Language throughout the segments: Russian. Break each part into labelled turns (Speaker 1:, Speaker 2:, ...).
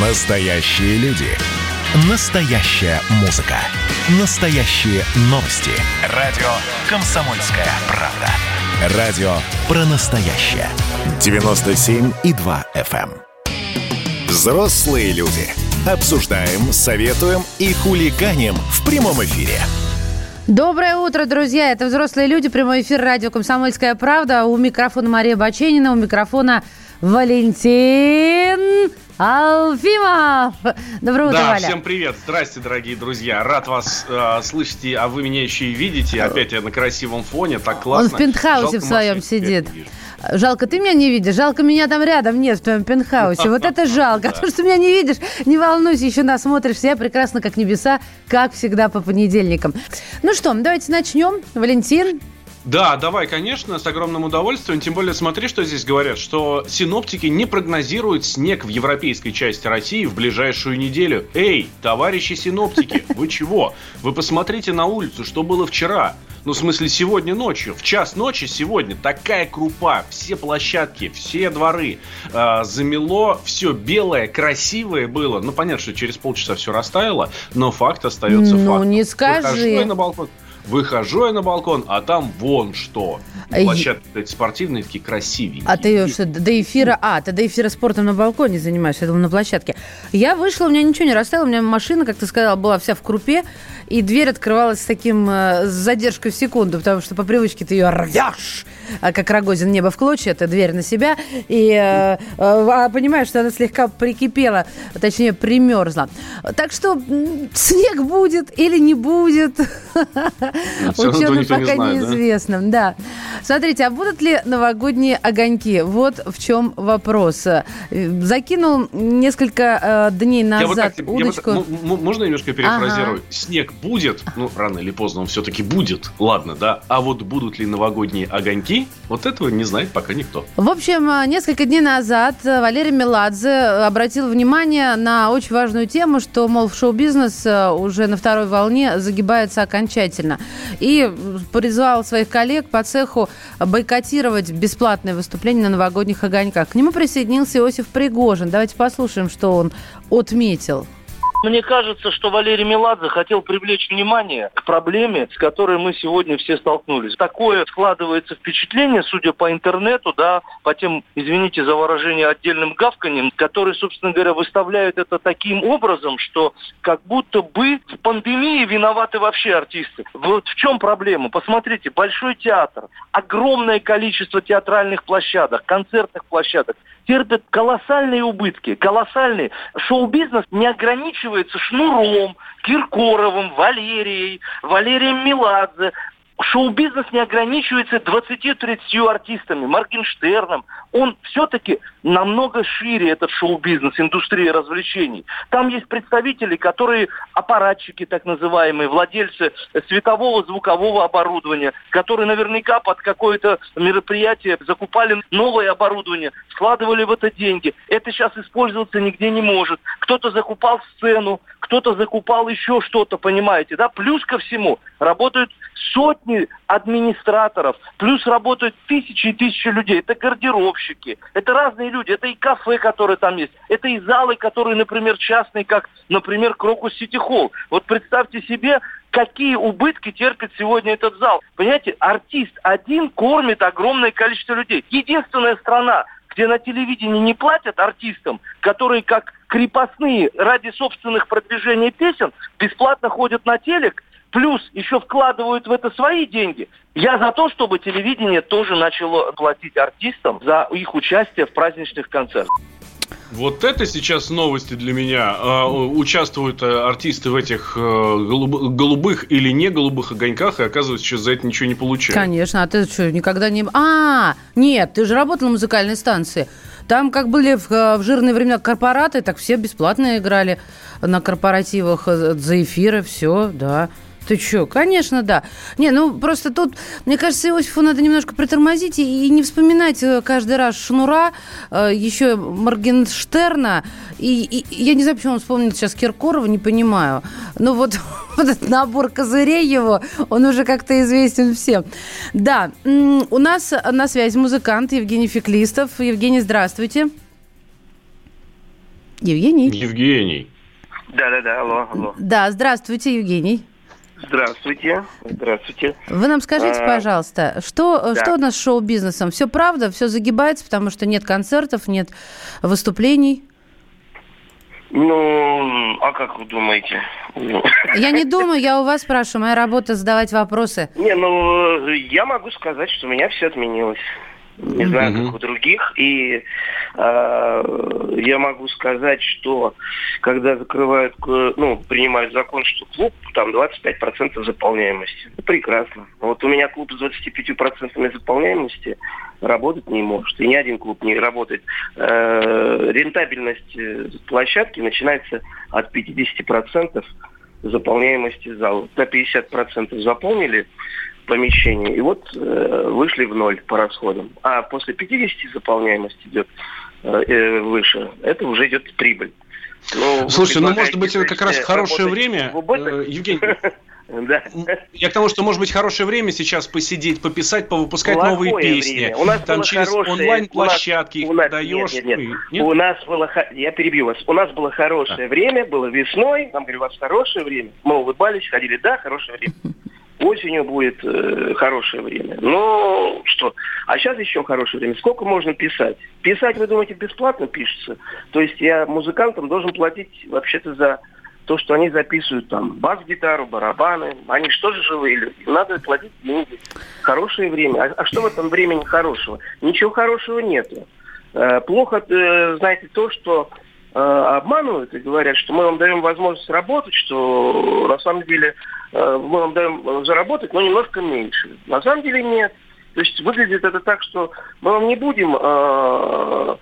Speaker 1: Настоящие люди. Настоящая музыка. Настоящие новости. Радио «Комсомольская правда». Радио про настоящее. 97,2 FM. эм. Взрослые люди. Обсуждаем, советуем и хулиганим в прямом эфире.
Speaker 2: Доброе утро, друзья! Это «Взрослые люди», прямой эфир радио «Комсомольская правда». У микрофона Мария Баченина, у микрофона Валентин Алфимов. Доброе утро,
Speaker 3: Да,
Speaker 2: Валя.
Speaker 3: всем привет. Здрасте, дорогие друзья. Рад вас э, слышать, и- а вы меня еще и видите. Опять я на красивом фоне, так классно.
Speaker 2: Он в пентхаусе
Speaker 3: Жалко,
Speaker 2: в своем сидит. Жалко, ты меня не видишь. Жалко, меня там рядом нет, в твоем пентхаусе. Вот это жалко. А то, что меня не видишь, не волнуйся, еще насмотришься. Я прекрасно, как небеса, как всегда по понедельникам. Ну что, давайте начнем. Валентин,
Speaker 3: Да, давай, конечно, с огромным удовольствием. Тем более, смотри, что здесь говорят, что синоптики не прогнозируют снег в европейской части России в ближайшую неделю. Эй, товарищи синоптики, вы чего? Вы посмотрите на улицу, что было вчера. Ну, в смысле, сегодня ночью. В час ночи сегодня такая крупа. Все площадки, все дворы. э, замело, все белое, красивое было. Ну, понятно, что через полчаса все растаяло, но факт остается
Speaker 2: Ну,
Speaker 3: фактом.
Speaker 2: не
Speaker 3: Выхожу
Speaker 2: скажи.
Speaker 3: я на балкон. Выхожу я на балкон, а там вон что.
Speaker 2: Ай.
Speaker 3: Площадки эти спортивные, такие красивенькие.
Speaker 2: А ты что, до эфира... А, ты до эфира спортом на балконе занимаешься, я думала, на площадке. Я вышла, у меня ничего не растаяло, у меня машина, как ты сказала, была вся в крупе, и дверь открывалась с таким э, с задержкой в секунду, потому что по привычке ты ее рвешь, а как Рогозин небо в клочья, это дверь на себя, и э, э, а понимаешь, что она слегка прикипела, точнее, примерзла. Так что снег будет или не будет, ученым
Speaker 3: никто не
Speaker 2: пока
Speaker 3: знает, да?
Speaker 2: Смотрите, а будут ли новогодние огоньки? Вот в чем вопрос. Э, Закинул несколько э, дней назад
Speaker 3: я вот
Speaker 2: удочку.
Speaker 3: м- можно немножко перефразирую? Снег будет, ну, рано или поздно он все-таки будет, ладно, да? А вот будут ли новогодние огоньки, вот этого не знает пока никто.
Speaker 2: В общем, э, несколько дней назад Валерий Меладзе обратил внимание на очень важную тему, что, мол, шоу-бизнес уже на второй волне загибается окончательно. И призвал своих коллег по цеху бойкотировать бесплатные выступления на новогодних огоньках. К нему присоединился Иосиф Пригожин. Давайте послушаем, что он отметил.
Speaker 4: Мне кажется, что Валерий Меладзе хотел привлечь внимание к проблеме, с которой мы сегодня все столкнулись. Такое складывается впечатление, судя по интернету, да, по тем, извините за выражение, отдельным гавканьем, которые, собственно говоря, выставляют это таким образом, что как будто бы в пандемии виноваты вообще артисты. Вот в чем проблема? Посмотрите, Большой театр, огромное количество театральных площадок, концертных площадок терпят колоссальные убытки, колоссальные. Шоу-бизнес не ограничивается Шнуром, Киркоровым, Валерией, Валерием Меладзе. Шоу-бизнес не ограничивается 20-30 артистами, Моргенштерном. Он все-таки намного шире, этот шоу-бизнес, индустрия развлечений. Там есть представители, которые аппаратчики, так называемые, владельцы светового, звукового оборудования, которые наверняка под какое-то мероприятие закупали новое оборудование, складывали в это деньги. Это сейчас использоваться нигде не может. Кто-то закупал сцену, кто-то закупал еще что-то, понимаете, да? Плюс ко всему работают сотни администраторов, плюс работают тысячи и тысячи людей. Это гардеробщики, это разные люди, это и кафе, которые там есть, это и залы, которые, например, частные, как, например, Крокус Сити Холл. Вот представьте себе, какие убытки терпит сегодня этот зал. Понимаете, артист один кормит огромное количество людей. Единственная страна, где на телевидении не платят артистам, которые как крепостные ради собственных продвижений песен бесплатно ходят на телек, плюс еще вкладывают в это свои деньги. Я за то, чтобы телевидение тоже начало платить артистам за их участие в праздничных концертах.
Speaker 3: Вот это сейчас новости для меня. А, Участвуют э, артисты в этих э, голуб- голубых или не голубых огоньках, и оказывается, сейчас за это ничего не получают.
Speaker 2: Конечно, а ты что, никогда не... А, нет, ты же работал на музыкальной станции. Там как были в, э, в жирные времена корпораты, так все бесплатно играли на корпоративах за эфиры, все, да. Ты что? Конечно, да. Не, ну просто тут, мне кажется, Иосифу надо немножко притормозить и, и не вспоминать э, каждый раз Шнура, э, еще Моргенштерна. И, и- я не знаю, почему он вспомнил сейчас Киркорова, не понимаю. Ну вот, вот этот набор козырей его, он уже как-то известен всем. Да, у нас на связи музыкант Евгений Феклистов. Евгений, здравствуйте. Евгений?
Speaker 3: Евгений.
Speaker 5: Да-да-да, алло, алло.
Speaker 2: Да, здравствуйте, Евгений.
Speaker 5: Здравствуйте, здравствуйте.
Speaker 2: Вы нам скажите,
Speaker 5: А,
Speaker 2: пожалуйста, что,
Speaker 5: да.
Speaker 2: что у нас с шоу-бизнесом? Все правда? Все загибается, потому что нет концертов, нет выступлений?
Speaker 5: Ну, а как вы думаете?
Speaker 2: Я не думаю, я у вас спрашиваю. Моя работа задавать вопросы.
Speaker 5: Не, ну, я могу сказать, что у меня все отменилось. Не знаю, как у других. И э, я могу сказать, что когда закрывают, э, ну, принимают закон, что клуб, там 25% заполняемости. Прекрасно. Вот у меня клуб с 25% заполняемости работать не может. И ни один клуб не работает. Э, рентабельность э, площадки начинается от 50% заполняемости зала. На 50% заполнили помещение, и вот э, вышли в ноль по расходам. А после 50 заполняемость идет э, э, выше, это уже идет прибыль. Ну, вы
Speaker 3: Слушайте, ну, может быть, как раз
Speaker 5: есть,
Speaker 3: хорошее время, э, Евгений.
Speaker 5: Да.
Speaker 3: Я к тому, что может быть хорошее время сейчас посидеть, пописать, повыпускать новые
Speaker 5: Плохое
Speaker 3: песни.
Speaker 5: время. У нас
Speaker 3: Там
Speaker 5: было
Speaker 3: через онлайн-площадки
Speaker 5: у
Speaker 3: их
Speaker 5: нас-
Speaker 3: продаешь.
Speaker 5: Нет, нет, нет.
Speaker 3: нет?
Speaker 5: У нас было, я перебью вас. У нас было хорошее время, было весной. Нам говорю, у вас хорошее время. Мы улыбались, ходили, да, хорошее время. Осенью будет э, хорошее время. Ну, что? А сейчас еще хорошее время. Сколько можно писать? Писать, вы думаете, бесплатно пишется? То есть я музыкантам должен платить вообще-то за то, что они записывают там бас-гитару, барабаны. Они что же живые люди? Надо платить деньги. Хорошее время. А, а что в этом времени хорошего? Ничего хорошего нету. Э, плохо, э, знаете, то, что обманывают и говорят, что мы вам даем возможность работать, что на самом деле э, мы вам даем э, заработать, но немножко меньше. На самом деле нет. То есть выглядит это так, что мы вам не будем э,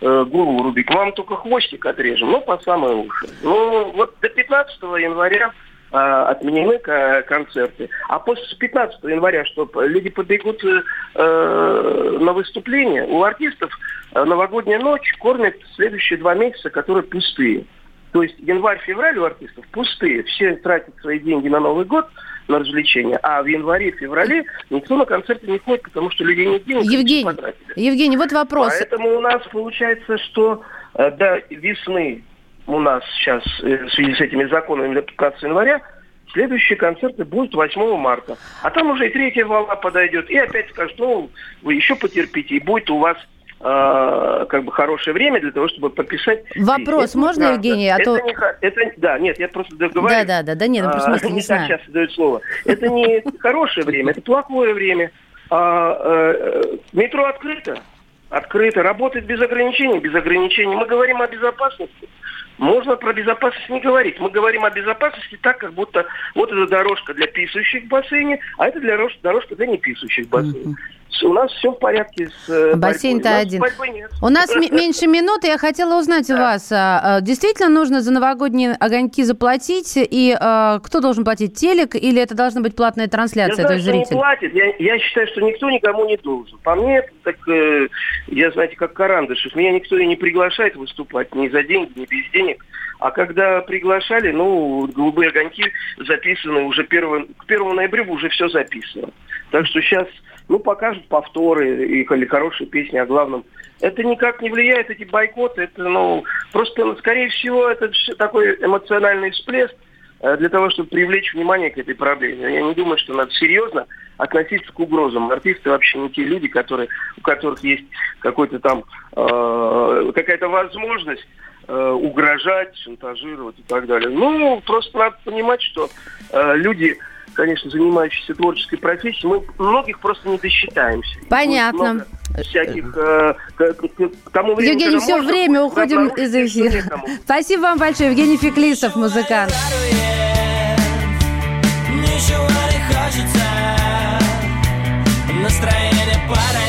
Speaker 5: э, голову рубить, мы вам только хвостик отрежем, ну, по самые уши. Ну, вот до 15 января э, отменены ко- концерты. А после 15 января, чтобы люди побегут э, на выступление, у артистов э, новогодняя ночь кормят следующие два месяца, которые пустые. То есть январь-февраль у артистов пустые. Все тратят свои деньги на Новый год, на развлечения. А в январе-феврале никто на концерты не ходит, потому что людей нет денег.
Speaker 2: Евгений. Евгений, вот вопрос.
Speaker 5: Поэтому у нас получается, что э, до весны у нас сейчас э, в связи с этими законами до 15 января следующие концерты будут 8 марта. А там уже и третья волна подойдет. И опять скажут, ну, вы еще потерпите, и будет у вас э, как бы хорошее время для того, чтобы подписать.
Speaker 2: Вопрос
Speaker 5: Это
Speaker 2: можно,
Speaker 5: неправда.
Speaker 2: Евгений? А
Speaker 5: это
Speaker 2: то-
Speaker 5: не это, да, нет, я просто договорю.
Speaker 2: Да, да, да, да, нет, ну, просто
Speaker 5: А,
Speaker 2: не
Speaker 5: не
Speaker 2: знаю.
Speaker 5: часто дают слово. Это не хорошее время, это плохое время. А, э, э, метро открыто. Открыто. Работает без ограничений. Без ограничений. Мы говорим о безопасности. Можно про безопасность не говорить. Мы говорим о безопасности так, как будто вот эта дорожка для писающих в бассейне, а это для дорож- дорожка для не писающих в бассейне. С- У нас все в порядке с э,
Speaker 2: Бассейн-то один.
Speaker 5: нет.
Speaker 2: У нас меньше минуты. Я хотела узнать у вас, а, а, действительно нужно за новогодние огоньки заплатить? И а, кто должен платить? Телек или это должна быть платная
Speaker 5: Я
Speaker 2: трансляция, то
Speaker 5: знаю, что не платит. Я, я считаю, что никто никому не должен. По мне, так э, я, знаете, как Карандышев. Меня никто и не приглашает выступать ни за деньги, ни без денег. А когда приглашали, ну, голубые огоньки записаны уже 1, к 1 ноября уже все записано. Так что сейчас, ну, покажут повторы и, или хорошие песни о главном. Это никак не влияет, эти бойкоты. Это, ну, просто, ну, скорее всего, это такой эмоциональный всплеск э, для того, чтобы привлечь внимание к этой проблеме. Я не думаю, что надо серьезно относиться к угрозам. Артисты вообще не те люди, которые, у которых есть какой-то там э, какая-то возможность э, угрожать, шантажировать и так далее. Ну, просто надо понимать, что э, люди, конечно, занимающиеся творческой профессией, мы многих просто не досчитаемся.
Speaker 2: Понятно.
Speaker 5: Всяких, э, к- к- к тому времени,
Speaker 2: Евгений, все
Speaker 5: можно,
Speaker 2: время уходим из эфира. Спасибо вам большое. Евгений Феклисов, музыкант.
Speaker 6: Ничего не хочется Настроение падает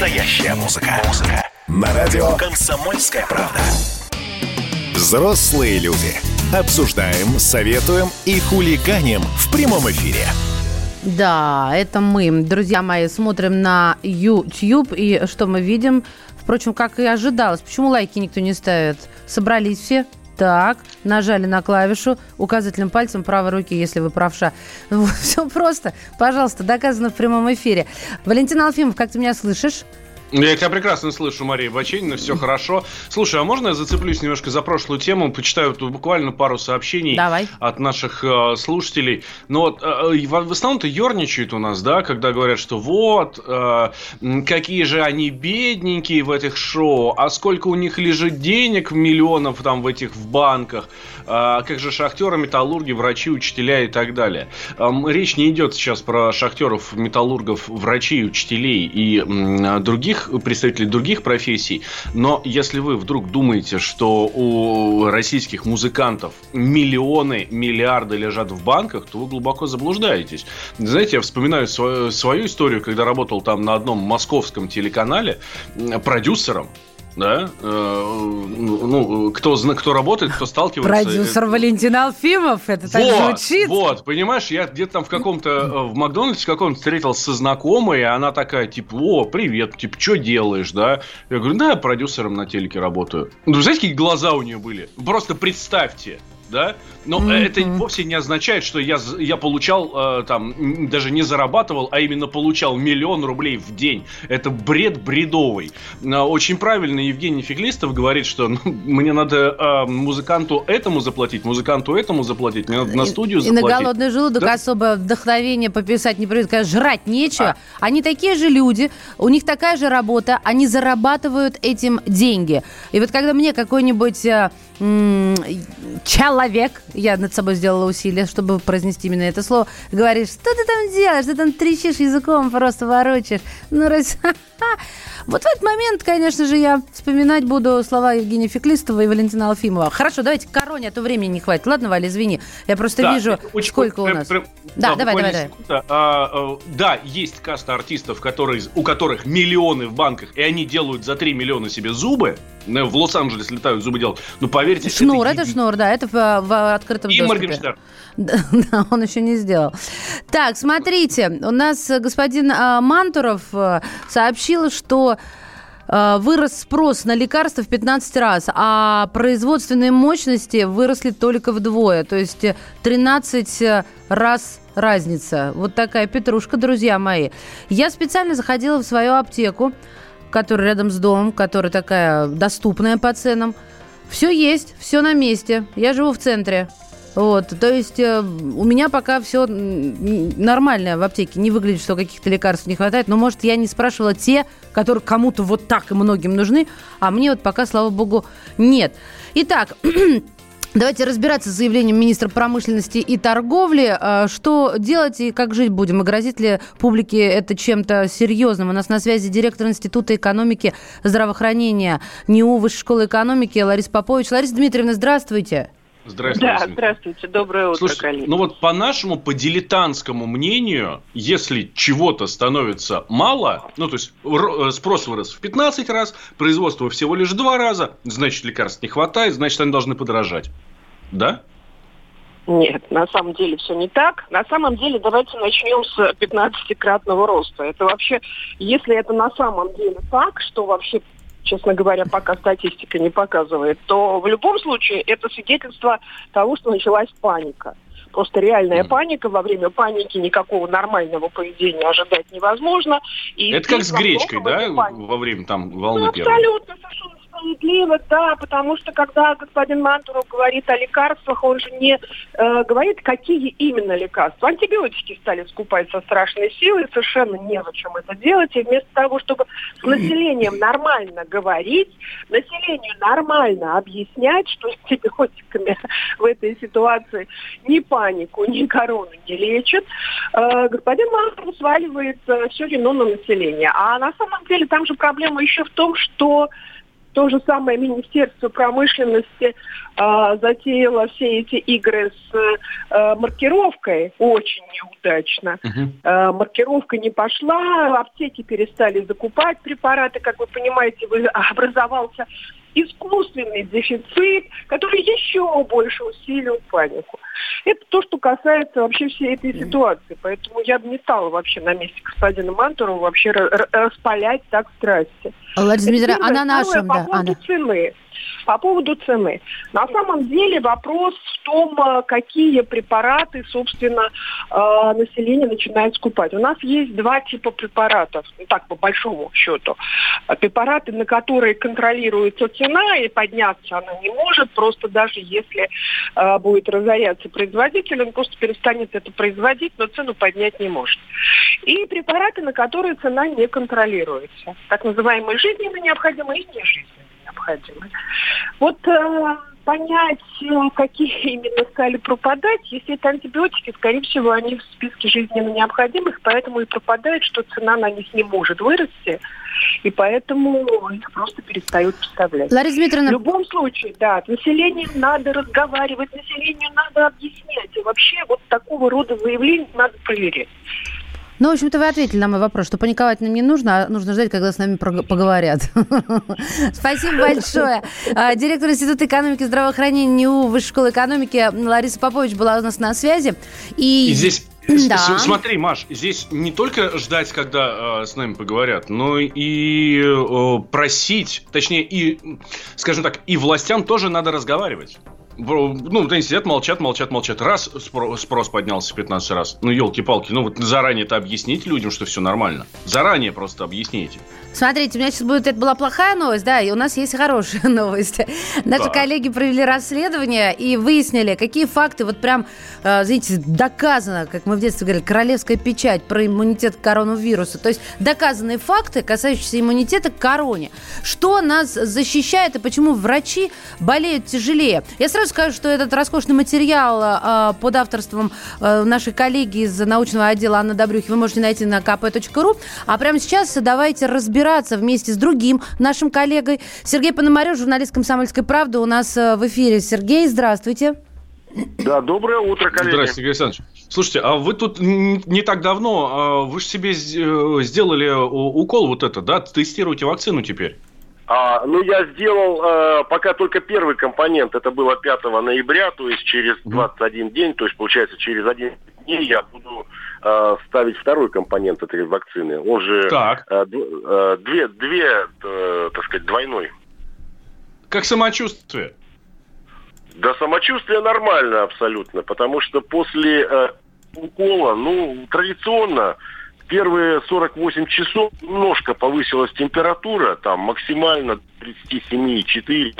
Speaker 1: Настоящая музыка. Музыка. На радио «Комсомольская правда». Взрослые люди. Обсуждаем, советуем и хулиганим в прямом эфире.
Speaker 2: Да, это мы, друзья мои, смотрим на YouTube, и что мы видим? Впрочем, как и ожидалось. Почему лайки никто не ставит? Собрались все? Так, нажали на клавишу указательным пальцем правой руки, если вы правша. Все просто. Пожалуйста, доказано в прямом эфире. Валентин Алфимов, как ты меня слышишь?
Speaker 3: Я тебя прекрасно слышу, Мария Баченина, все хорошо. Слушай, а можно я зацеплюсь немножко за прошлую тему, почитаю тут буквально пару сообщений
Speaker 2: Давай.
Speaker 3: от наших э, слушателей. Но вот, э, в, в основном-то ерничают у нас, да, когда говорят, что вот, э, какие же они бедненькие в этих шоу, а сколько у них лежит денег, миллионов там в этих в банках, а как же шахтеры, металлурги, врачи, учителя и так далее. Эм, Речь не идет сейчас про шахтеров, металлургов, врачей, учителей и м, других представителей других профессий, но если вы вдруг думаете, что у российских музыкантов миллионы, миллиарды лежат в банках, то вы глубоко заблуждаетесь. Знаете, я вспоминаю свою, свою историю, когда работал там на одном московском телеканале продюсером, да, э, ну, кто, зна- кто работает, кто сталкивается.
Speaker 2: Продюсер Валентин Алфимов, это так
Speaker 3: Вот,
Speaker 2: звучит.
Speaker 3: вот, понимаешь, я где-то там в каком-то, э, в Макдональдсе каком-то встретился со знакомой, и она такая, типа, о, привет, типа, что делаешь, да? Я говорю, да, я продюсером на телеке работаю. Ну, знаете, какие глаза у нее были? Просто представьте, да? Но
Speaker 2: Мгм.
Speaker 3: это вовсе не означает, что я, я получал, э, там, даже не зарабатывал, а именно получал миллион рублей в день. Это бред бредовый. А, Очень правильно Евгений Феклистов говорит, что ну, мне надо э, музыканту этому заплатить, музыканту этому заплатить, мне надо на студию
Speaker 2: И на
Speaker 3: заплатить.
Speaker 2: голодный желудок
Speaker 3: Да.
Speaker 2: особое вдохновение пописать не придет, когда жрать нечего. Они такие же люди, у них такая же работа, они зарабатывают этим деньги. И вот когда мне какой-нибудь э, м, человек, я над собой сделала усилие, чтобы произнести именно это слово, говорит, что ты там делаешь, ты там трещишь языком, просто ворочаешь. Ну, раз... Вот в этот момент, конечно же, я вспоминать буду слова Евгения Феклистова и Валентина Алфимова. Хорошо, давайте к короне, а то времени не хватит. Ладно, Валя, извини. Я просто
Speaker 3: Да,
Speaker 2: вижу,
Speaker 3: очень-
Speaker 2: сколько у
Speaker 3: прям-
Speaker 2: нас.
Speaker 3: прям-
Speaker 2: Да, давай,
Speaker 3: буквально
Speaker 2: давай, давай.
Speaker 3: секунда. А, э, да, есть каста артистов, которые, у которых миллионы в банках, и они делают за 3 миллиона себе зубы. Э, В Лос-Анджелес летают зубы делать. Ну, поверьте,
Speaker 2: Шнур, это,
Speaker 3: еби-
Speaker 2: шнур, да, это в, в открытом
Speaker 3: И
Speaker 2: доступе.
Speaker 3: Моргенштерн.
Speaker 2: Да, да, он еще не сделал. Так, смотрите, у нас э, господин а, Мантуров э, сообщил, что э, вырос спрос на лекарства в 15 раз, а производственные мощности выросли только вдвое, то есть э, 13 раз разница. Вот такая петрушка, друзья мои. Я специально заходила в свою аптеку, которая рядом с домом, которая такая доступная по ценам. Все есть, все на месте. Я живу в центре. Вот, то есть э, у меня пока все нормально в аптеке. Не выглядит, что каких-то лекарств не хватает. Но, может, я не спрашивала те, которые кому-то вот так и многим нужны, а мне вот пока, слава богу, нет. Итак, Давайте разбираться с заявлением министра промышленности и торговли. А, Что делать и как жить будем? И грозит ли публике это чем-то серьезным? У нас на связи директор Института экономики здравоохранения НИУ Высшей школы экономики Лариса Попович. Лариса Дмитриевна, здравствуйте.
Speaker 3: Здравствуйте.
Speaker 7: Да, здравствуйте, доброе утро,
Speaker 3: Слушайте,
Speaker 7: коллеги.
Speaker 3: ну вот по нашему, по дилетантскому мнению, если чего-то становится мало, ну то есть э, спрос вырос в 15 раз, производство всего лишь 2 раза, значит лекарств не хватает, значит они должны подорожать. Да?
Speaker 7: Нет, на самом деле все не так. На самом деле давайте начнем с 15-кратного роста. Это вообще, если это на самом деле так, что вообще честно говоря, пока статистика не показывает, то в любом случае это свидетельство того, что началась паника. Просто реальная
Speaker 3: Мгм.
Speaker 7: паника. Во время паники никакого нормального поведения ожидать невозможно. И
Speaker 3: Это как с гречкой, да, во время там
Speaker 7: Ну,
Speaker 3: волны первой?
Speaker 7: абсолютно, совершенно справедливо, да, потому что когда господин Мантуров говорит о лекарствах, он же не э, говорит, какие именно лекарства. Антибиотики стали скупать со страшной силой, совершенно незачем это делать, и вместо того, чтобы с населением нормально говорить, населению нормально объяснять, что с антибиотиками в этой ситуации ни панику, ни корону не лечат, э, господин Мантуров сваливает все вино на население. А на самом деле там же проблема еще в том, что То же самое Министерство промышленности а, затеяло все эти игры с а, маркировкой очень неудачно.
Speaker 3: Мгм.
Speaker 7: А, маркировка не пошла, аптеки перестали закупать препараты, как вы понимаете, образовался искусственный дефицит, который еще больше усилил панику. Это то, что касается вообще всей этой ситуации. Поэтому я бы не стала вообще на месте господина Мантурова вообще ра- ра- распалять так страсти. Первое,
Speaker 2: а на нашем, да, Анна.
Speaker 7: цены. По поводу цены. На самом деле вопрос в том, э, какие препараты, собственно, э, население начинает скупать. У нас есть два типа препаратов, ну так, по большому счету. А Препараты, на которые контролируется цена, и подняться она не может, просто даже если э, будет разоряться производитель, он просто перестанет это производить, но цену поднять не может. И препараты, на которые цена не контролируется. Так называемые жизненно необходимые и нежизненно необходимые. Вот э, понять, э, какие именно стали пропадать, если это антибиотики, скорее всего, они в списке жизненно необходимых, поэтому и пропадает, что цена на них не может вырасти, и поэтому их просто перестают поставлять.
Speaker 2: Лариса
Speaker 7: В
Speaker 2: Дмитриевна,
Speaker 7: любом случае, да, с населением надо разговаривать, населению надо объяснять. И вообще вот такого рода заявления надо проверять.
Speaker 2: Ну, в общем-то, вы ответили на мой вопрос, что паниковать нам не нужно, а нужно ждать, когда с нами поговорят. Спасибо большое. А, Директор Института экономики и здравоохранения НИУ Высшей школы экономики Лариса Попович была у нас на связи. И,
Speaker 3: И здесь, с-
Speaker 2: Да.
Speaker 3: смотри, Маш, здесь не только ждать, когда э, с нами поговорят, но и э, просить, точнее, и, скажем так, и властям тоже надо разговаривать. Ну, вот они сидят, молчат, молчат, молчат. Раз спро- спрос поднялся в 15 раз. Ну, елки-палки, ну вот заранее-то объясните людям, что все нормально. Заранее просто объясните.
Speaker 2: Смотрите, у меня сейчас будет, это была плохая новость, да, и у нас есть хорошая новость. Наши
Speaker 3: Так.
Speaker 2: коллеги провели расследование и выяснили, какие факты, вот прям, э, знаете, доказано, как мы в детстве говорили, королевская печать про иммунитет к коронавирусу. То есть доказанные факты, касающиеся иммунитета к короне. Что нас защищает и почему врачи болеют тяжелее? Я сразу скажу, что этот роскошный материал э, под авторством э, нашей коллеги из научного отдела Анны Добрюхи вы можете найти на kp.ru. А прямо сейчас давайте разбираться вместе с другим нашим коллегой. Сергей Пономарев, журналист «Комсомольской правды» у нас э, в эфире. Сергей, здравствуйте.
Speaker 8: Да, доброе утро, коллеги.
Speaker 3: Здравствуйте, Сергей Александрович. Слушайте, а вы тут не так давно, а, вы же себе э, сделали укол вот это, да? Тестируете вакцину теперь?
Speaker 8: А, ну, я сделал э, пока только первый компонент. Это было 5 ноября, то есть через 21 день, то есть, получается, через 11 дней я буду э, ставить второй компонент этой вакцины. Он же
Speaker 3: Так.
Speaker 8: э, д- э, две, две э, так сказать, двойной.
Speaker 3: Как самочувствие?
Speaker 8: Да самочувствие нормально абсолютно, потому что после э, укола, ну, традиционно, первые 48 часов немножко повысилась температура, там максимально 37,4,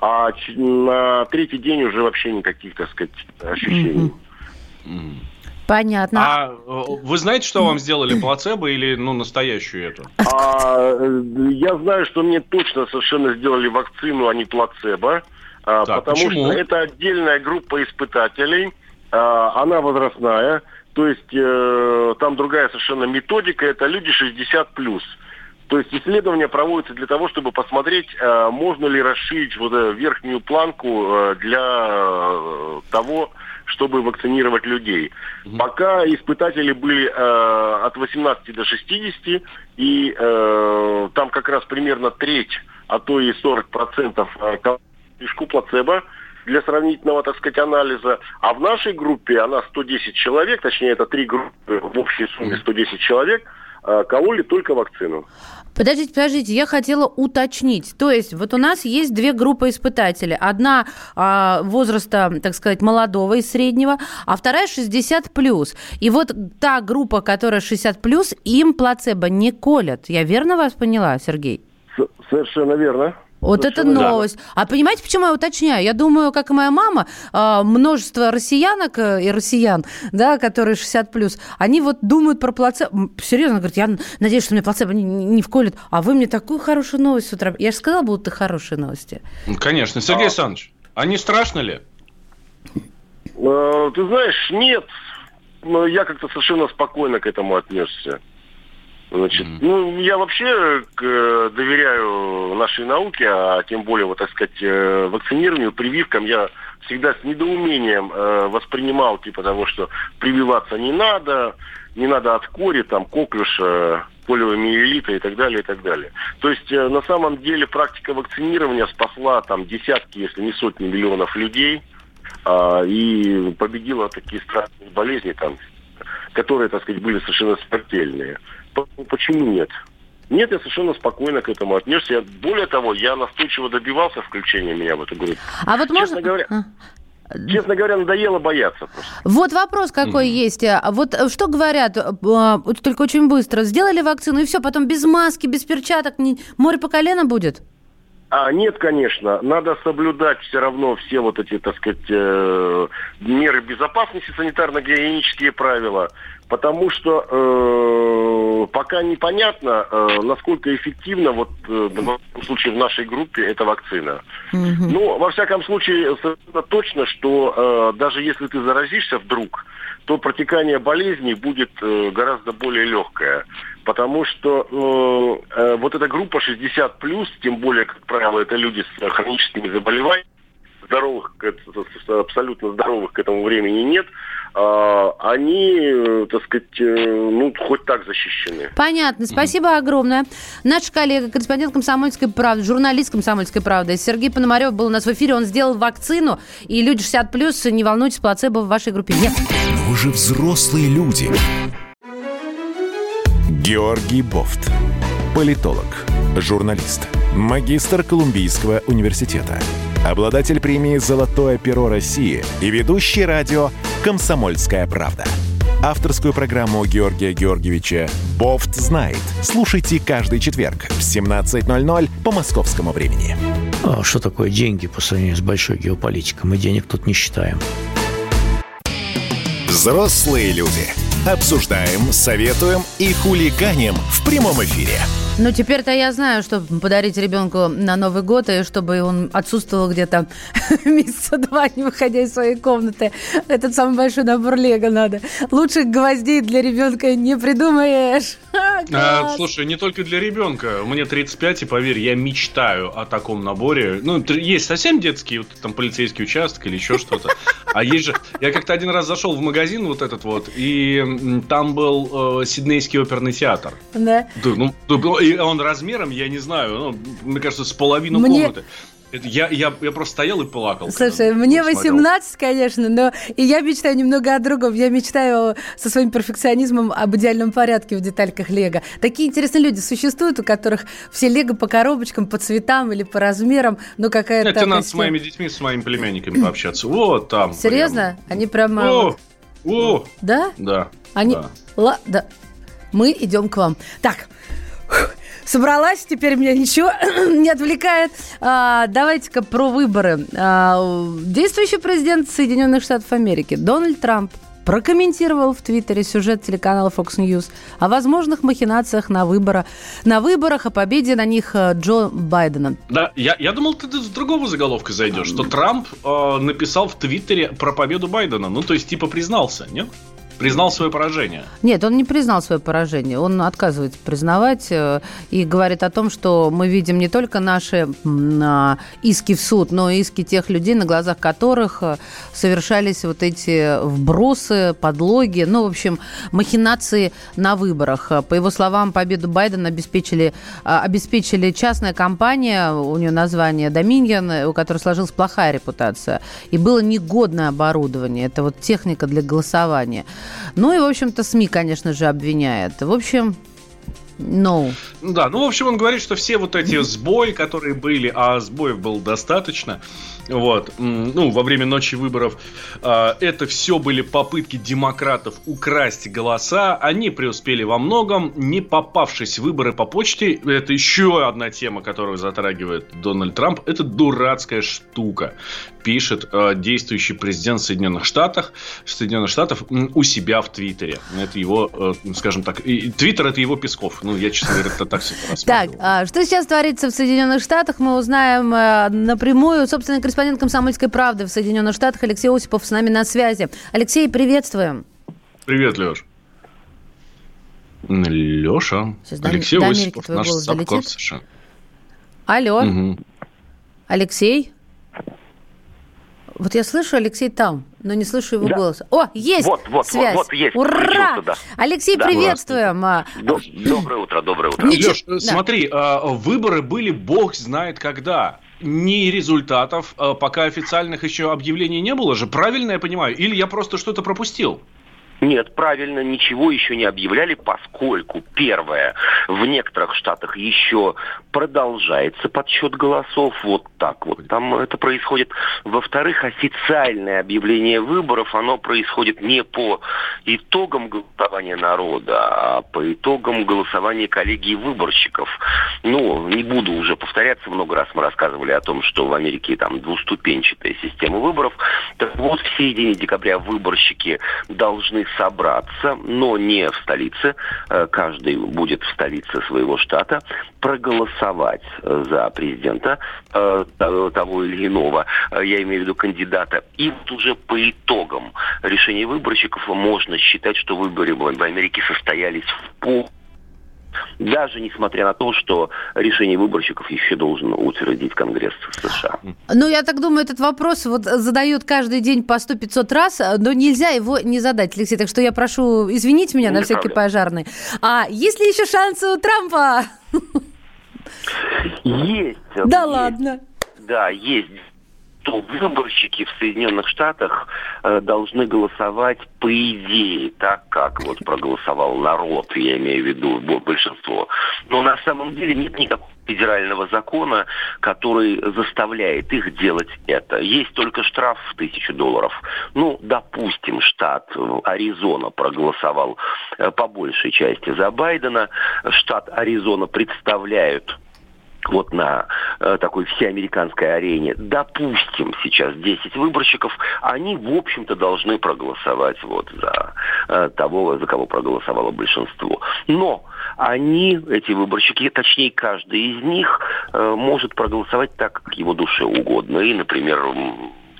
Speaker 8: а на третий день уже вообще никаких, так сказать, ощущений.
Speaker 3: М.
Speaker 2: Понятно.
Speaker 3: А э, вы знаете, что вам сделали, плацебо или ну настоящую эту?
Speaker 8: А, я знаю, что мне точно совершенно сделали вакцину, а не плацебо. а,
Speaker 3: Так,
Speaker 8: потому
Speaker 3: почему?
Speaker 8: что это отдельная группа испытателей. а, она возрастная. То есть э, там другая совершенно методика. Это люди 60 плюс. То есть исследования проводятся для того, чтобы посмотреть, э, можно ли расширить вот верхнюю планку для того, чтобы вакцинировать людей. Пока испытатели были э, от 18 до 60, и э, там как раз примерно треть, а то и 40 процентов фишку плацебо для сравнительного, так сказать, анализа. А в нашей группе, она 110 человек, точнее, это три группы в общей сумме 110 человек, э, кололи только вакцину.
Speaker 2: Подождите, подождите, я хотела уточнить. То есть вот у нас есть две группы испытателей. Одна а, возраста, так сказать, молодого и среднего, а вторая 60 плюс. И вот та группа, которая 60 плюс, им плацебо не колят. Я верно вас поняла, Сергей?
Speaker 8: С- совершенно верно.
Speaker 2: Вот это новость. А понимаете, почему я уточняю? Я думаю, как и моя мама, а, множество россиянок э, и россиян, да, которые 60 плюс, они вот думают про плацебо. Серьезно, говорят, я надеюсь, что мне плацебо не, не вколют. А вы мне такую хорошую новость с утра. Я же сказала, будут и хорошие новости.
Speaker 3: Ну, Конечно. Сергей Александрович, а не страшно ли?
Speaker 8: Э, Ты знаешь, нет. Но я как-то совершенно спокойно к этому отнесся. Значит, ну, я вообще э, доверяю нашей науке, а тем более, вот, так сказать, э, вакцинированию, прививкам. Я всегда с недоумением э, воспринимал, типа того, что прививаться не надо, не надо от кори, там, коклюша, полиомиелита и так далее, и так далее. То есть, э, на самом деле, практика вакцинирования спасла там десятки, если не сотни миллионов людей, а, и победила такие страшные болезни, там, которые, так сказать, были совершенно смертельные. Почему нет? Нет, я совершенно спокойно к этому отнесся. Я- более того, я настойчиво добивался включения меня в эту группу.
Speaker 2: А вот
Speaker 8: Честно
Speaker 2: можно...
Speaker 8: говоря,
Speaker 2: А.
Speaker 8: честно говоря, надоело бояться просто.
Speaker 2: Вот вопрос какой есть. А Вот э, что говорят, э, вот только очень быстро, сделали вакцину и все, потом без маски, без перчаток, море по колено будет?
Speaker 8: А, нет, конечно, надо соблюдать все равно все вот эти, так сказать, э, меры безопасности, санитарно-гигиенические правила, потому что э, пока непонятно, э, насколько эффективна вот э, в случае в нашей группе эта вакцина. Ну, во всяком случае, совершенно точно, что э, даже если ты заразишься вдруг, то протекание болезни будет э, гораздо более легкое. Потому что э, э, вот эта группа 60 тем более, как правило, это люди с э, хроническими заболеваниями, здоровых, абсолютно здоровых к этому времени нет, а, они, э, так сказать, э, ну, хоть так защищены.
Speaker 2: Понятно, спасибо огромное. Наш коллега, корреспондент «Комсомольской правды», журналист «Комсомольской правды» Сергей Пономарев был у нас в эфире, он сделал вакцину, и люди 60+, не волнуйтесь, плацебо в вашей группе нет.
Speaker 1: Но вы же взрослые люди. Георгий Бофт. Политолог, журналист, магистр Колумбийского университета, обладатель премии «Золотое перо России» и ведущий радио «Комсомольская правда». Авторскую программу Георгия Георгиевича «Бофт знает». Слушайте каждый четверг в 17.00 по московскому времени.
Speaker 9: А что такое деньги по сравнению с большой геополитикой? Мы денег тут не считаем.
Speaker 1: Взрослые люди. Обсуждаем, советуем и хулиганим в прямом эфире.
Speaker 2: Ну, теперь-то я знаю, что подарить ребенку на Новый год, и чтобы он отсутствовал где-то месяца два, не выходя из своей комнаты. Этот самый большой набор лего надо. Лучших гвоздей для ребенка не придумаешь.
Speaker 3: А,
Speaker 2: Класс.
Speaker 3: слушай, не только для ребенка. Мне 35, и поверь, я мечтаю о таком наборе. Ну, есть совсем детские, вот там полицейский участок или еще что-то. А есть же... Я как-то один раз зашел в магазин вот этот вот, и там был э, Сиднейский оперный театр.
Speaker 2: Да.
Speaker 3: Ну, был- и он размером, я не знаю, ну, мне кажется, с половину
Speaker 2: Мне-
Speaker 3: комнаты. Это я, я, я просто стоял и плакал.
Speaker 2: Слушай, мне
Speaker 3: смотрел.
Speaker 2: 18, конечно, но и я мечтаю немного о другом. Я мечтаю со своим перфекционизмом об идеальном порядке в детальках Лего. Такие интересные люди существуют, у которых все Лего по коробочкам, по цветам или по размерам. Ну, какая-то...
Speaker 3: Тебе надо с моими детьми, с моими племянниками пообщаться. Вот там.
Speaker 2: Серьезно? Они прямо...
Speaker 3: прям. О, о,
Speaker 2: Да?
Speaker 3: да.
Speaker 2: Они...
Speaker 3: да.
Speaker 2: Ла- да. Мы идем к вам. Так, собралась, теперь меня ничего не отвлекает. А, давайте-ка про выборы. А, действующий президент Соединенных Штатов Америки Дональд Трамп прокомментировал в Твиттере сюжет телеканала Fox News о возможных махинациях на, выбора, на выборах, о победе на них э, Джо Байдена.
Speaker 3: Да, я, я думал, ты с другого заголовка зайдешь, что Трамп э, написал в Твиттере про победу Байдена. Ну, то есть, типа, признался, нет? Признал свое поражение.
Speaker 2: Нет, он не признал свое поражение. Он отказывается признавать э, и говорит о том, что мы видим не только наши иски в суд, но и иски тех людей, на глазах которых э, совершались вот эти вбросы, подлоги, ну, в общем, махинации на выборах. Э, По его словам, победу Байдена обеспечили, обеспечили частная компания, у нее название Dominion, у которой сложилась плохая репутация, и было негодное оборудование. Это вот техника для голосования. Ну и, в общем-то, СМИ, конечно же, обвиняет. В общем, no.
Speaker 3: Ну Да, ну, в общем, он говорит, что все вот эти сбои, которые были, а сбоев было достаточно, вот, ну, во время ночи выборов, а, это все были попытки демократов украсть голоса, они преуспели во многом, не попавшись в выборы по почте, это еще одна тема, которую затрагивает Дональд Трамп, это дурацкая штука, пишет э, действующий президент Соединенных Штатов, Соединенных Штатов у себя в Твиттере. Это его, э, скажем так, и- Твиттер это его Песков. Ну, я, честно говоря, это так себе
Speaker 2: Так, а что сейчас творится в Соединенных Штатах, мы узнаем э, напрямую. Собственно, корреспондент «Комсомольской правды» в Соединенных Штатах Алексей Осипов с нами на связи. Алексей, приветствуем.
Speaker 3: Привет, Леш. Леша,
Speaker 2: Сейчас до-
Speaker 3: Алексей
Speaker 2: до
Speaker 3: Осипов,
Speaker 2: твой
Speaker 3: наш? США.
Speaker 2: Алло,
Speaker 3: Мгм.
Speaker 2: Алексей? Вот я слышу Алексей там, но не слышу его
Speaker 10: Да.
Speaker 2: голоса. О, есть
Speaker 10: Вот, вот,
Speaker 2: связь.
Speaker 10: вот, вот есть,
Speaker 2: Ура!
Speaker 10: да.
Speaker 2: Алексей,
Speaker 10: Да.
Speaker 2: приветствуем. А,
Speaker 10: До- Доброе утро, доброе утро.
Speaker 3: Леш,
Speaker 2: да.
Speaker 3: смотри, а, выборы были бог знает когда. Ни результатов, а, пока официальных еще объявлений не было же. Правильно я понимаю? Или я просто что-то пропустил?
Speaker 10: Нет, правильно, ничего еще не объявляли, поскольку, первое, в некоторых штатах еще продолжается подсчет голосов, вот так вот, там это происходит. Во-вторых, официальное объявление выборов, оно происходит не по итогам голосования народа, а по итогам голосования коллегии выборщиков. Ну, не буду уже повторяться, много раз мы рассказывали о том, что в Америке там двуступенчатая система выборов. Так вот, в середине декабря выборщики должны собраться, но не в столице. Э, Каждый будет в столице своего штата проголосовать э, за президента э, того или иного, я имею в виду кандидата. И вот уже по итогам решения выборщиков можно считать, что выборы в Америке состоялись в пол даже несмотря на то, что решение выборщиков еще должен утвердить Конгресс США.
Speaker 2: Ну, я так думаю, этот вопрос вот задают каждый день по 100-500 раз, но нельзя его не задать, Алексей. Так что я прошу извинить меня на
Speaker 10: Не
Speaker 2: всякий
Speaker 10: проблема.
Speaker 2: пожарный. А есть ли еще шансы у Трампа?
Speaker 10: Есть.
Speaker 2: Да
Speaker 10: есть.
Speaker 2: ладно.
Speaker 10: Да, есть. То выборщики в Соединенных Штатах э, должны голосовать по идее, так как вот проголосовал народ, я имею в виду бо- большинство. Но на самом деле нет никакого федерального закона, который заставляет их делать это. Есть только штраф в тысячу долларов. Ну, допустим, штат Аризона проголосовал э, по большей части за Байдена. Штат Аризона представляют вот на э, такой всеамериканской арене, допустим, сейчас 10 выборщиков, они, в общем-то, должны проголосовать вот за э, того, за кого проголосовало большинство. Но они, эти выборщики, точнее, каждый из них э, может проголосовать так, как его душе угодно, и, например,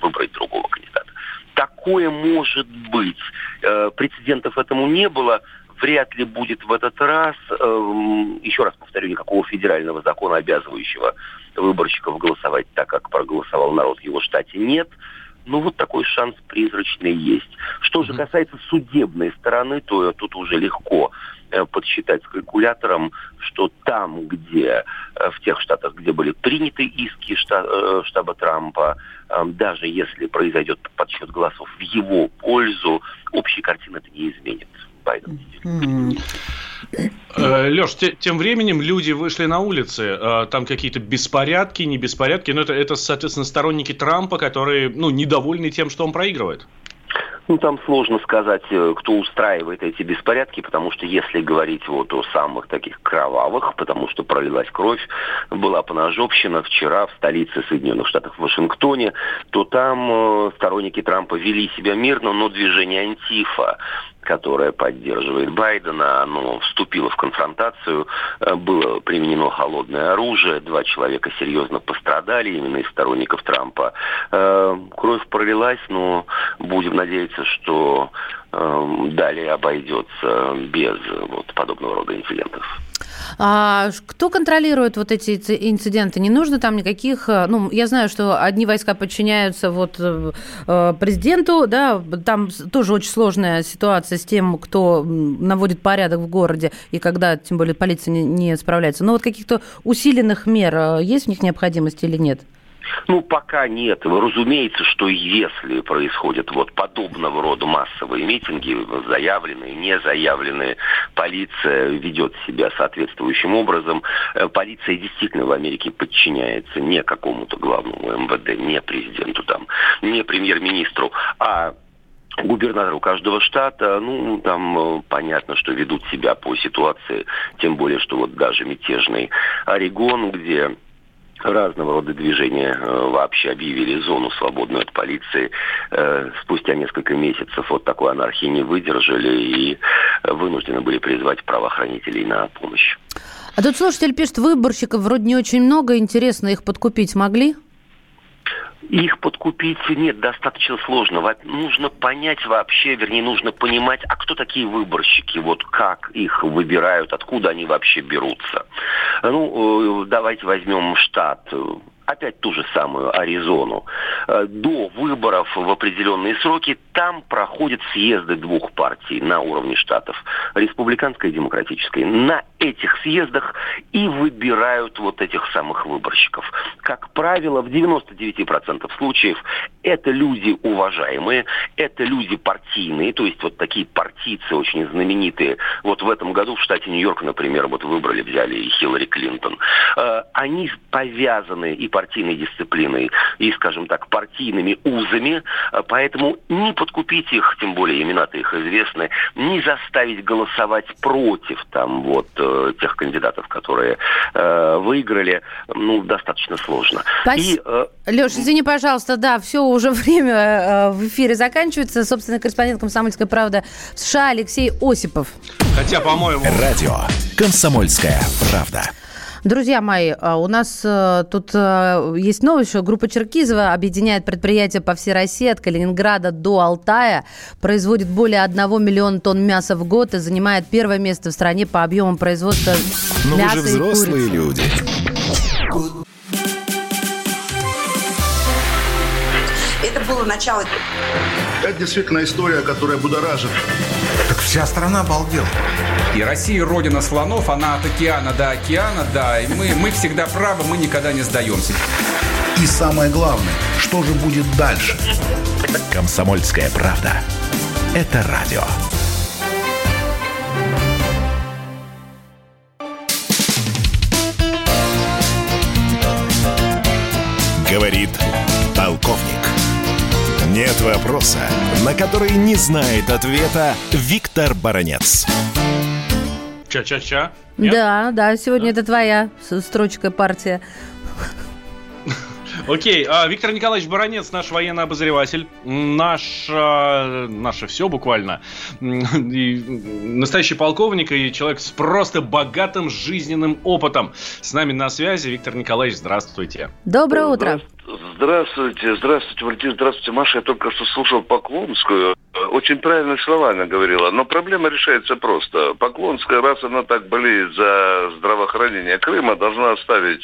Speaker 10: выбрать другого кандидата. Такое может быть. Э, Прецедентов этому не было вряд ли будет в этот раз, эм, еще раз повторю, никакого федерального закона, обязывающего выборщиков голосовать так, как проголосовал народ в его штате, нет. Ну, вот такой шанс призрачный есть. Что же касается судебной стороны, то тут уже легко э, подсчитать с калькулятором, что там, где, э, в тех штатах, где были приняты иски э, штаба Трампа, э, даже если произойдет подсчет голосов в его пользу, общей картины это не изменит. Байден.
Speaker 3: Леш, тем временем люди вышли на улицы. Э, Там какие-то беспорядки, не беспорядки. Но это, это, соответственно, сторонники Трампа, которые ну, недовольны тем, что он проигрывает.
Speaker 10: Ну, там сложно сказать, э, кто устраивает эти беспорядки, потому что если говорить вот о самых таких кровавых, потому что пролилась кровь, была поножовщина вчера в столице Соединенных Штатов в Вашингтоне, то там э, сторонники Трампа вели себя мирно, но движение Антифа, которое поддерживает Байдена, оно вступило в конфронтацию, э, было применено холодное оружие, два человека серьезно пострадали именно из сторонников Трампа. Э, Кровь пролилась, но будем надеяться, что э, далее обойдется без вот, подобного рода инцидентов.
Speaker 2: А кто контролирует вот эти инци- инциденты? Не нужно там никаких... э, Ну, я знаю, что одни войска подчиняются вот э, э, президенту, да, там тоже очень сложная ситуация с тем, кто наводит порядок в городе, и когда, тем более, полиция не, не справляется. Но вот каких-то усиленных мер есть в них необходимость или нет?
Speaker 10: Ну, пока нет. Разумеется, что если происходят вот подобного рода массовые митинги, заявленные, не заявленные, полиция ведет себя соответствующим образом. Э, Полиция действительно в Америке подчиняется не какому-то главному МВД, не президенту там, не премьер-министру, а губернатору каждого штата, ну, там э, понятно, что ведут себя по ситуации, тем более, что вот даже мятежный Орегон, где разного рода движения э, вообще объявили зону свободную от полиции. Э, спустя несколько месяцев вот такой анархии не выдержали и вынуждены были призвать правоохранителей на помощь.
Speaker 2: А тут слушатель пишет, выборщиков вроде не очень много, интересно, их подкупить могли?
Speaker 10: Их подкупить нет, достаточно сложно. Нужно понять вообще, вернее, нужно понимать, а кто такие выборщики, вот как их выбирают, откуда они вообще берутся. Ну, э, давайте возьмем штат, э, опять ту же самую Аризону. Э, До выборов в определенные сроки там проходят съезды двух партий на уровне штатов, республиканской и демократической. На этих съездах и выбирают вот этих самых выборщиков. Как правило, в 99% случаев это люди уважаемые, это люди партийные, то есть вот такие партийцы очень знаменитые. Вот в этом году в штате Нью-Йорк, например, вот выбрали, взяли и Хиллари Клинтон. Э, Они повязаны и партийной дисциплиной, и, скажем так, партийными узами, э, поэтому не подкупить их, тем более имена-то их известны, не заставить голосовать против там вот э, тех кандидатов, которые э, выиграли, ну, достаточно сложно.
Speaker 2: Спасибо.
Speaker 10: И, э,
Speaker 2: Леш, извини, пожалуйста, да, все, уже время э, в эфире заканчивается. Собственно, корреспондент «Комсомольской правды» в США Алексей Осипов.
Speaker 3: Хотя, по-моему...
Speaker 1: Радио «Комсомольская правда».
Speaker 2: Друзья мои, а, у нас э, тут э, есть новость, что группа Черкизова объединяет предприятия по всей России от Калининграда до Алтая, производит более 1 миллиона тонн мяса в год и занимает первое место в стране по объемам производства
Speaker 1: Но вы
Speaker 2: мяса
Speaker 1: же
Speaker 2: и
Speaker 1: взрослые
Speaker 2: курицы.
Speaker 1: люди.
Speaker 11: Это было начало.
Speaker 12: Это действительно история, которая будоражит.
Speaker 13: Так вся страна обалдела.
Speaker 14: И Россия родина слонов, она от океана до океана, да. И мы, мы всегда правы, мы никогда не сдаемся.
Speaker 12: И самое главное, что же будет дальше?
Speaker 1: «Комсомольская правда». Это радио. Говорит полковник. Нет вопроса, на который не знает ответа Виктор Баранец.
Speaker 3: Ча-ча-ча. Нет?
Speaker 2: Да, да, сегодня это твоя строчка партия.
Speaker 3: Окей, а, Виктор Николаевич Баранец, наш военный обозреватель, наш, а, наше все буквально, и, настоящий полковник и человек с просто богатым жизненным опытом. С нами на связи Виктор Николаевич, здравствуйте.
Speaker 2: Доброе утро.
Speaker 15: Здравствуйте, здравствуйте, Валентин, здравствуйте, Маша. Я только что слушал Поклонскую. Очень правильные слова она говорила. Но проблема решается просто. Поклонская, раз она так болеет за здравоохранение Крыма, должна оставить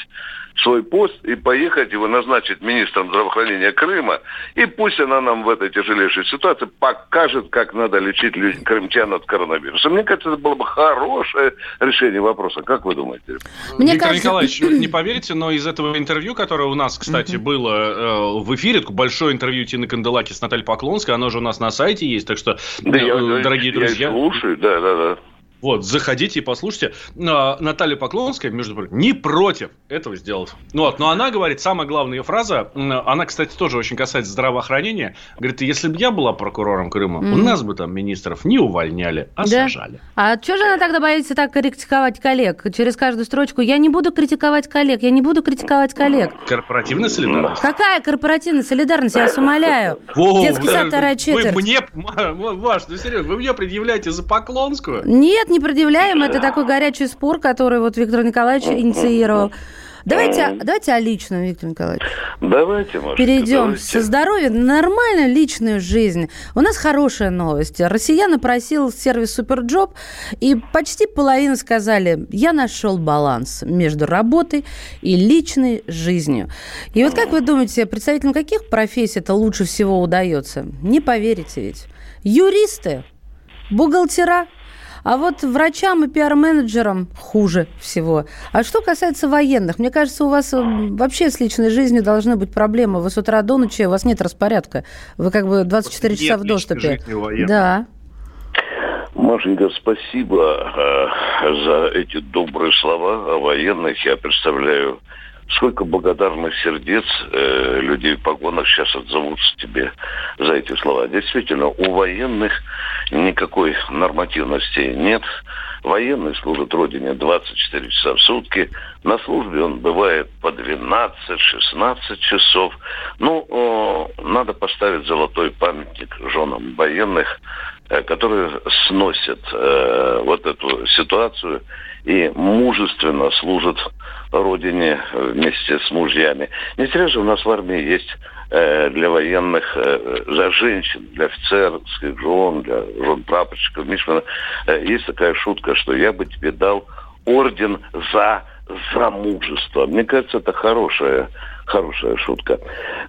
Speaker 15: свой пост и поехать его назначить министром здравоохранения Крыма. И пусть она нам в этой тяжелейшей ситуации покажет, как надо лечить людей, крымчан от коронавируса. Мне кажется, это было бы хорошее решение вопроса. Как вы думаете?
Speaker 2: Мне
Speaker 3: Виктор
Speaker 2: кажется-
Speaker 3: Николаевич, не поверите, но из этого интервью, которое у нас, кстати, было э, в эфире, такое большое интервью Тины Канделаки с Натальей Поклонской, оно же у нас на сайте есть, так что,
Speaker 15: Да, я-
Speaker 3: э,
Speaker 15: я-
Speaker 3: дорогие
Speaker 15: я
Speaker 3: друзья...
Speaker 15: слушаю, да, да, да.
Speaker 3: Вот, заходите и послушайте. А, Наталья Поклонская, между прочим, не против этого сделать. Ну Вот, но она говорит, самая главная ее фраза, она, кстати, тоже очень касается здравоохранения. Говорит, если бы я была прокурором Крыма, у
Speaker 2: Мгм.
Speaker 3: нас бы там министров не увольняли, а
Speaker 2: Да.
Speaker 3: сажали.
Speaker 2: А что же она тогда боится так критиковать коллег? Через каждую строчку я не буду критиковать коллег, я не буду критиковать коллег.
Speaker 3: Корпоративная солидарность.
Speaker 2: Какая корпоративная солидарность, я вас умоляю.
Speaker 3: Во,
Speaker 2: Детский
Speaker 3: вы-
Speaker 2: сад, вторая
Speaker 3: вы
Speaker 2: четверть.
Speaker 3: мне, Ма- Маш, ну серьезно, вы мне предъявляете за Поклонскую?
Speaker 2: Нет, не предъявляем. Это такой горячий спор, который вот Виктор Николаевич инициировал. Давайте, давайте о личном, Виктор Николаевич.
Speaker 15: Давайте, Маша.
Speaker 2: Перейдем
Speaker 15: давайте.
Speaker 2: со здоровья на нормальную личную жизнь. У нас хорошая новость. Россиян опросил сервис SuperJob, и почти половина сказали, я нашел баланс между работой и личной жизнью. И вот как вы думаете, представителям каких профессий это лучше всего удается? Не поверите ведь. Юристы, бухгалтера, а вот врачам и пиар-менеджерам хуже всего. А что касается военных, мне кажется, у вас э, вообще с личной жизнью должны быть проблемы. Вы с утра до ночи, у вас нет распорядка. Вы как бы 24 часа в доступе. Да.
Speaker 15: Машенька, спасибо э, за эти добрые слова о военных. Я представляю, сколько благодарных сердец э, людей в погонах сейчас отзовутся тебе за эти слова. Действительно, у военных никакой нормативности нет. Военный служит Родине 24 часа в сутки. На службе он бывает по 12-16 часов. Ну, о, надо поставить золотой памятник женам военных. э, которые сносят э, вот эту ситуацию и мужественно служат Родине вместе с мужьями. Не зря же у нас в армии есть э, для военных, э, для женщин, для офицерских жен, для жен прапорщиков, Мишмана, э, есть такая шутка, что я бы тебе дал орден за замужество. Мне кажется, это хорошая хорошая шутка.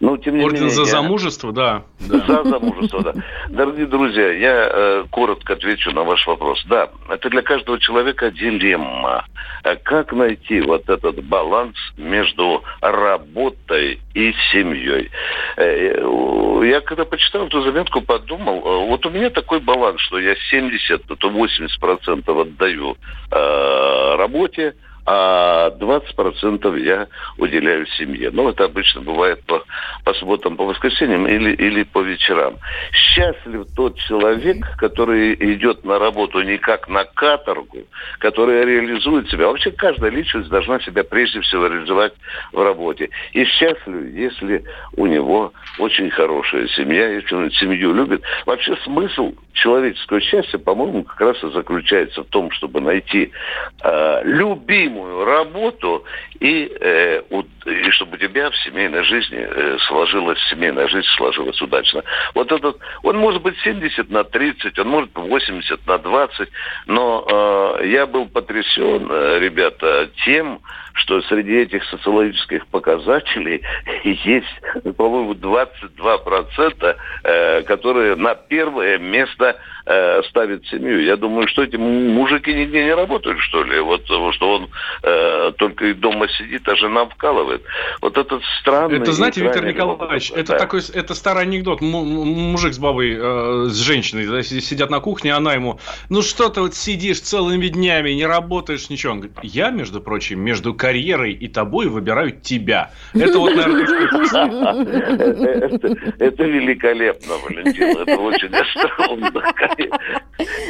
Speaker 15: Но, тем не
Speaker 3: Орден
Speaker 15: менее,
Speaker 3: за
Speaker 15: я-
Speaker 3: замужество, да.
Speaker 15: За замужество, да. Дорогие друзья, я э, коротко отвечу на ваш вопрос. Да, это для каждого человека дилемма. Э, Как найти вот этот баланс между работой и семьей? Э, э, Я когда почитал эту заметку, подумал, э, вот у меня такой баланс, что я 70, то 80% отдаю э, работе, а 20% я уделяю семье. Ну, это обычно бывает по, по субботам, по воскресеньям или, или по вечерам. Счастлив тот человек, который идет на работу не как на каторгу, который реализует себя. Вообще каждая личность должна себя прежде всего реализовать в работе. И счастлив, если у него очень хорошая семья, если он семью любит. Вообще смысл человеческого счастья, по-моему, как раз и заключается в том, чтобы найти э, любимую работу и, э, у- и чтобы у тебя в семейной жизни э, сложилась, семейная жизнь сложилась удачно. Вот этот, он может быть 70 на 30, он может быть 80 на 20, но э, я был потрясен, э, ребята, тем, что среди этих социологических показателей есть, по-моему, 22%, э, которые на первое место э, ставят семью. Я думаю, что эти мужики нигде не работают, что ли? Вот что он э, только и дома сидит, а жена вкалывает. Вот этот странный...
Speaker 3: Это, знаете, Виктор Николаевич, это
Speaker 15: Да.
Speaker 3: такой, это старый анекдот. М- мужик с бабой, э, с женщиной да, си- сидят на кухне, она ему, ну что ты вот сидишь целыми днями, не работаешь, ничего. Он говорит, я, между прочим, между карьерой и тобой выбираю тебя. Это вот, наверное,
Speaker 15: Это великолепно, Валентин. Это очень остроумно.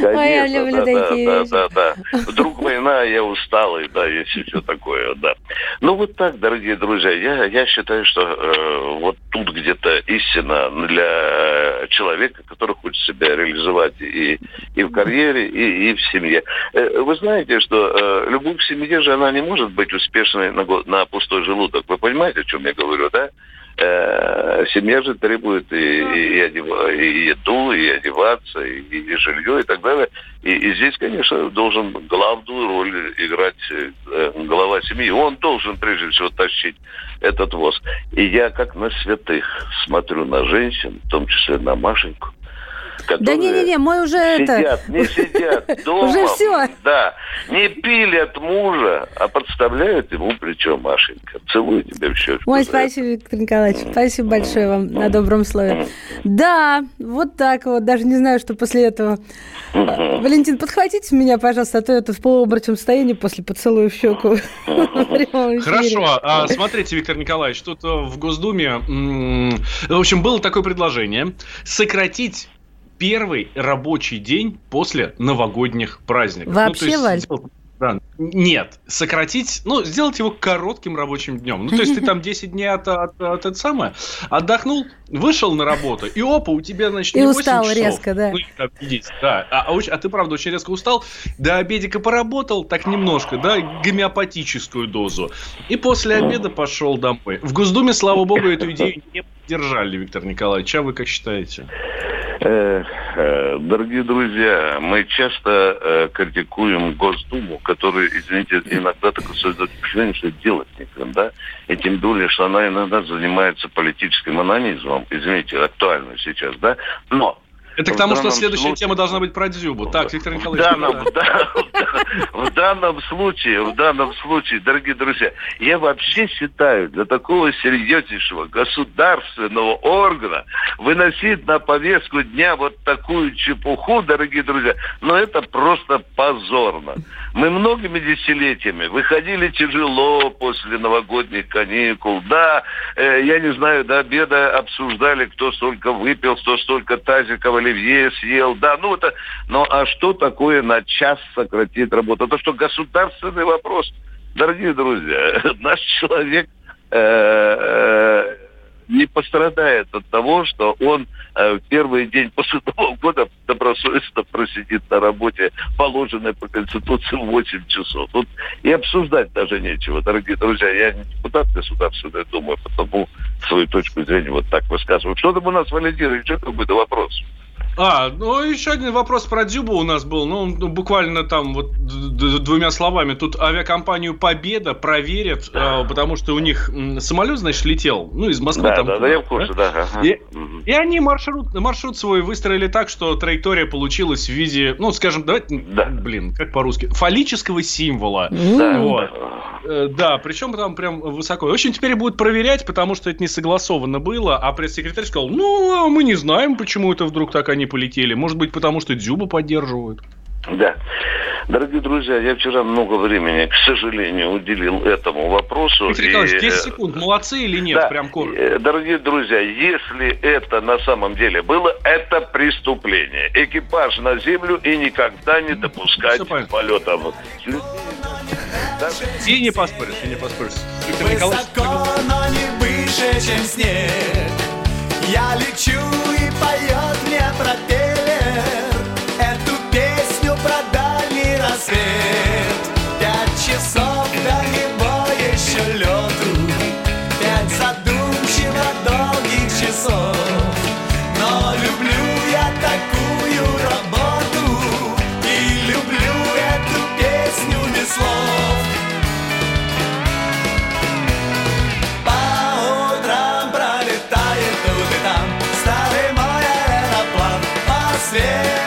Speaker 15: Конечно,
Speaker 2: люблю
Speaker 15: да,
Speaker 2: такие
Speaker 15: да, да, да, да. Вдруг война, я усталый, да, и все такое, да. Ну вот так, дорогие друзья, я, я считаю, что э, вот тут где-то истина для человека, который хочет себя реализовать и, и в карьере, и, и в семье. Э, Вы знаете, что э, любовь в семье же, она не может быть успешной на, на пустой желудок. Вы понимаете, о чем я говорю, да? Э, Семья же требует и, и, и одева- и еду, и одеваться, и, и жилье, и так далее. И, и здесь, конечно, должен главную роль играть э, глава семьи. Он должен, прежде всего, тащить этот воз. И я, как на святых, смотрю на женщин, в том числе на Машеньку,
Speaker 2: Да
Speaker 15: которые
Speaker 2: не-не-не, мой уже это...
Speaker 15: сидят, не сидят дома.
Speaker 2: Уже всё.
Speaker 15: Да, не пилят мужа, а подставляют ему плечо Машенька. Целую тебя в щечку.
Speaker 2: Ой,
Speaker 15: это.
Speaker 2: спасибо, Виктор Николаевич. Спасибо большое вам на добром слове. Да, вот так вот. Даже не знаю, что после этого. А, Валентин, подхватите меня, пожалуйста, а то я тут в полуобморочном состоянии после поцелуя в щеку.
Speaker 3: Хорошо, а, смотрите, Виктор Николаевич, тут э, в Госдуме, в общем, было такое предложение сократить первый рабочий день после новогодних праздников.
Speaker 2: Вообще,
Speaker 3: ну, то
Speaker 2: Валь?
Speaker 3: есть, сделать- да, нет, сократить, ну, сделать его коротким рабочим днем. Ну, то есть ты там 10 дней от, от, от это самое, отдохнул, вышел на работу, и опа, у тебя, значит,
Speaker 2: И
Speaker 3: не 8
Speaker 2: устал
Speaker 3: часов,
Speaker 2: резко, да.
Speaker 3: ну, там 10, да. А, а а ты, правда, очень резко устал, до обедика поработал, так немножко, да, гомеопатическую дозу, и после обеда пошел домой. В Госдуме, слава богу, эту идею не поддержали, Виктор Николаевич. А вы как считаете?
Speaker 15: Э, э, Дорогие друзья, мы часто э, критикуем Госдуму, которая, извините, иногда такое создает впечатление, что делать некогда, да? И тем более, что она иногда занимается политическим анонизмом, извините, актуально сейчас, да? Но
Speaker 3: Это к
Speaker 15: в
Speaker 3: тому, что следующая
Speaker 15: случае-
Speaker 3: тема должна быть про Дзюбу. Так, Виктор
Speaker 15: в
Speaker 3: Николаевич.
Speaker 15: данном,
Speaker 3: да.
Speaker 15: в, да- в данном случае, в данном случае, дорогие друзья, я вообще считаю, для такого серьезнейшего государственного органа выносить на повестку дня вот такую чепуху, дорогие друзья, но это просто позорно. Мы многими десятилетиями выходили тяжело после новогодних каникул. Да, э, я не знаю, до обеда обсуждали, кто столько выпил, кто столько тазиков оливье съел. Да, ну это... Но а что такое на час сократить работу? Это что, государственный вопрос? Дорогие друзья, наш человек э, э, не пострадает от того, что он э, в первый день после Нового года добросовестно просидит на работе, положенной по Конституции 8 часов. Тут и обсуждать даже нечего, дорогие друзья. Я не депутат Государственной Думы, потому свою точку зрения вот так высказываю. Что там у нас, Валентин, еще какой-то вопрос?
Speaker 3: А, ну еще один вопрос про Дзюбу у нас был. Ну, ну, буквально там вот двумя словами. Тут авиакомпанию Победа проверят, э, потому что у них самолет, значит, летел. Ну, из Москвы
Speaker 15: Да,
Speaker 3: там.
Speaker 15: да, да, я в курсе, да. ага.
Speaker 3: И, и они маршрут, маршрут свой выстроили так, что траектория получилась в виде, ну, скажем, давайте, блин, как по-русски, фаллического символа.
Speaker 15: Да.
Speaker 3: Вот. Э, Да, причем там прям высоко. В общем, теперь будут проверять, потому что это не согласовано было, а пресс-секретарь сказал, ну, а мы не знаем, почему это вдруг так они полетели. Может быть, потому что Дзюба поддерживают.
Speaker 15: Да. Дорогие друзья, я вчера много времени, к сожалению, уделил этому вопросу.
Speaker 3: Виктор Николаевич,
Speaker 15: И,
Speaker 3: 10
Speaker 15: э,
Speaker 3: секунд, молодцы или нет?
Speaker 15: да,
Speaker 3: Прям коротко.
Speaker 15: э, Дорогие друзья, если это на самом деле было, это преступление. Экипаж на землю и никогда не допускать полетов.
Speaker 3: И не поспоришь, и не поспоришь. Виктор Николаевич,
Speaker 6: Высоко, но не выше, чем снег Я лечу и поет мне по